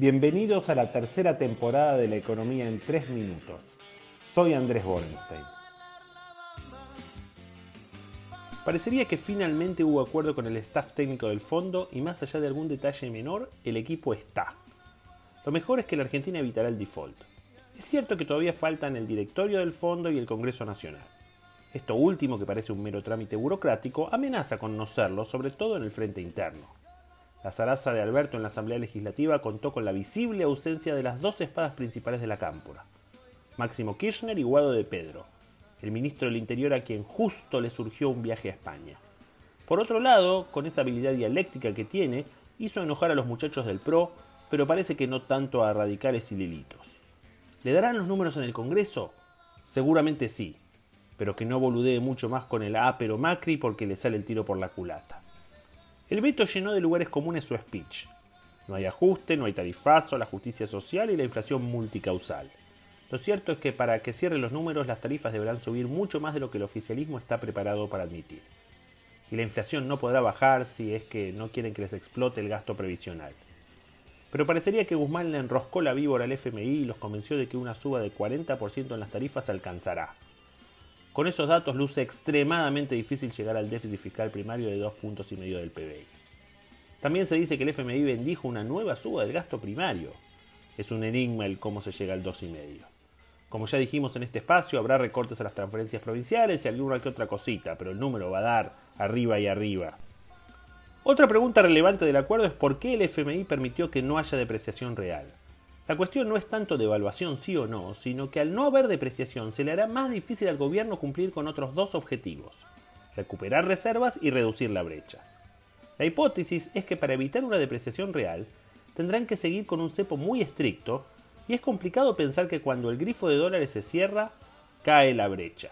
Bienvenidos a la tercera temporada de La Economía en 3 Minutos. Soy Andrés Borenstein. Parecería que finalmente hubo acuerdo con el staff técnico del fondo y más allá de algún detalle menor, el equipo está. Lo mejor es que la Argentina evitará el default. Es cierto que todavía faltan el directorio del fondo y el Congreso Nacional. Esto último, que parece un mero trámite burocrático, amenaza con no serlo, sobre todo en el frente interno. La zaraza de Alberto en la Asamblea Legislativa contó con la visible ausencia de las dos espadas principales de la cámpora, Máximo Kirchner y Guado de Pedro, el ministro del Interior a quien justo le surgió un viaje a España. Por otro lado, con esa habilidad dialéctica que tiene, hizo enojar a los muchachos del PRO, pero parece que no tanto a radicales y lilitos. ¿Le darán los números en el Congreso? Seguramente sí, pero que no boludee mucho más con el pero Macri porque le sale el tiro por la culata. El veto llenó de lugares comunes su speech. No hay ajuste, no hay tarifazo, la justicia social y la inflación multicausal. Lo cierto es que para que cierren los números las tarifas deberán subir mucho más de lo que el oficialismo está preparado para admitir. Y la inflación no podrá bajar si es que no quieren que les explote el gasto previsional. Pero parecería que Guzmán le enroscó la víbora al FMI y los convenció de que una suba de 40% en las tarifas alcanzará. Con esos datos luce extremadamente difícil llegar al déficit fiscal primario de 2 puntos y medio del PBI. También se dice que el FMI bendijo una nueva suba del gasto primario. Es un enigma el cómo se llega al 2,5. Como ya dijimos en este espacio, habrá recortes a las transferencias provinciales y alguna que otra cosita, pero el número va a dar arriba y arriba. Otra pregunta relevante del acuerdo es por qué el FMI permitió que no haya depreciación real. La cuestión no es tanto de evaluación sí o no, sino que al no haber depreciación se le hará más difícil al gobierno cumplir con otros dos objetivos, recuperar reservas y reducir la brecha. La hipótesis es que para evitar una depreciación real, tendrán que seguir con un cepo muy estricto y es complicado pensar que cuando el grifo de dólares se cierra, cae la brecha.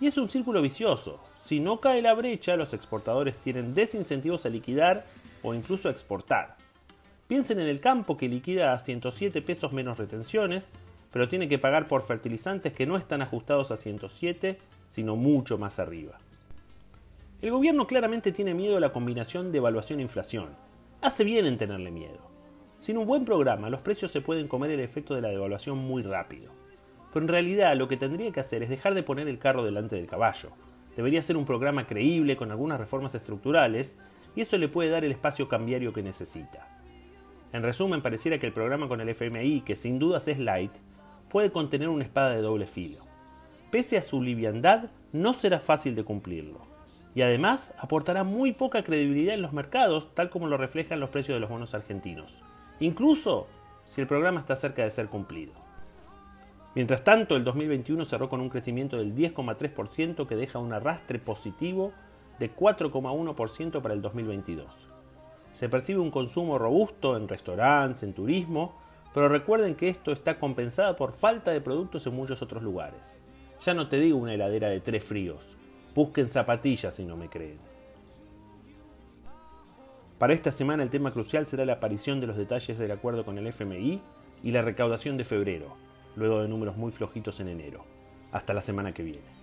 Y es un círculo vicioso. Si no cae la brecha, los exportadores tienen desincentivos a liquidar o incluso a exportar. Piensen en el campo que liquida a 107 pesos menos retenciones, pero tiene que pagar por fertilizantes que no están ajustados a 107, sino mucho más arriba. El gobierno claramente tiene miedo a la combinación de evaluación e inflación. Hace bien en tenerle miedo. Sin un buen programa, los precios se pueden comer el efecto de la devaluación muy rápido. Pero en realidad lo que tendría que hacer es dejar de poner el carro delante del caballo. Debería ser un programa creíble con algunas reformas estructurales y eso le puede dar el espacio cambiario que necesita. En resumen, pareciera que el programa con el FMI, que sin dudas es light, puede contener una espada de doble filo. Pese a su liviandad, no será fácil de cumplirlo. Y además aportará muy poca credibilidad en los mercados, tal como lo reflejan los precios de los bonos argentinos. Incluso si el programa está cerca de ser cumplido. Mientras tanto, el 2021 cerró con un crecimiento del 10,3% que deja un arrastre positivo de 4,1% para el 2022. Se percibe un consumo robusto en restaurantes, en turismo, pero recuerden que esto está compensado por falta de productos en muchos otros lugares. Ya no te digo una heladera de tres fríos. Busquen zapatillas si no me creen. Para esta semana el tema crucial será la aparición de los detalles del acuerdo con el FMI y la recaudación de febrero, luego de números muy flojitos en enero. Hasta la semana que viene.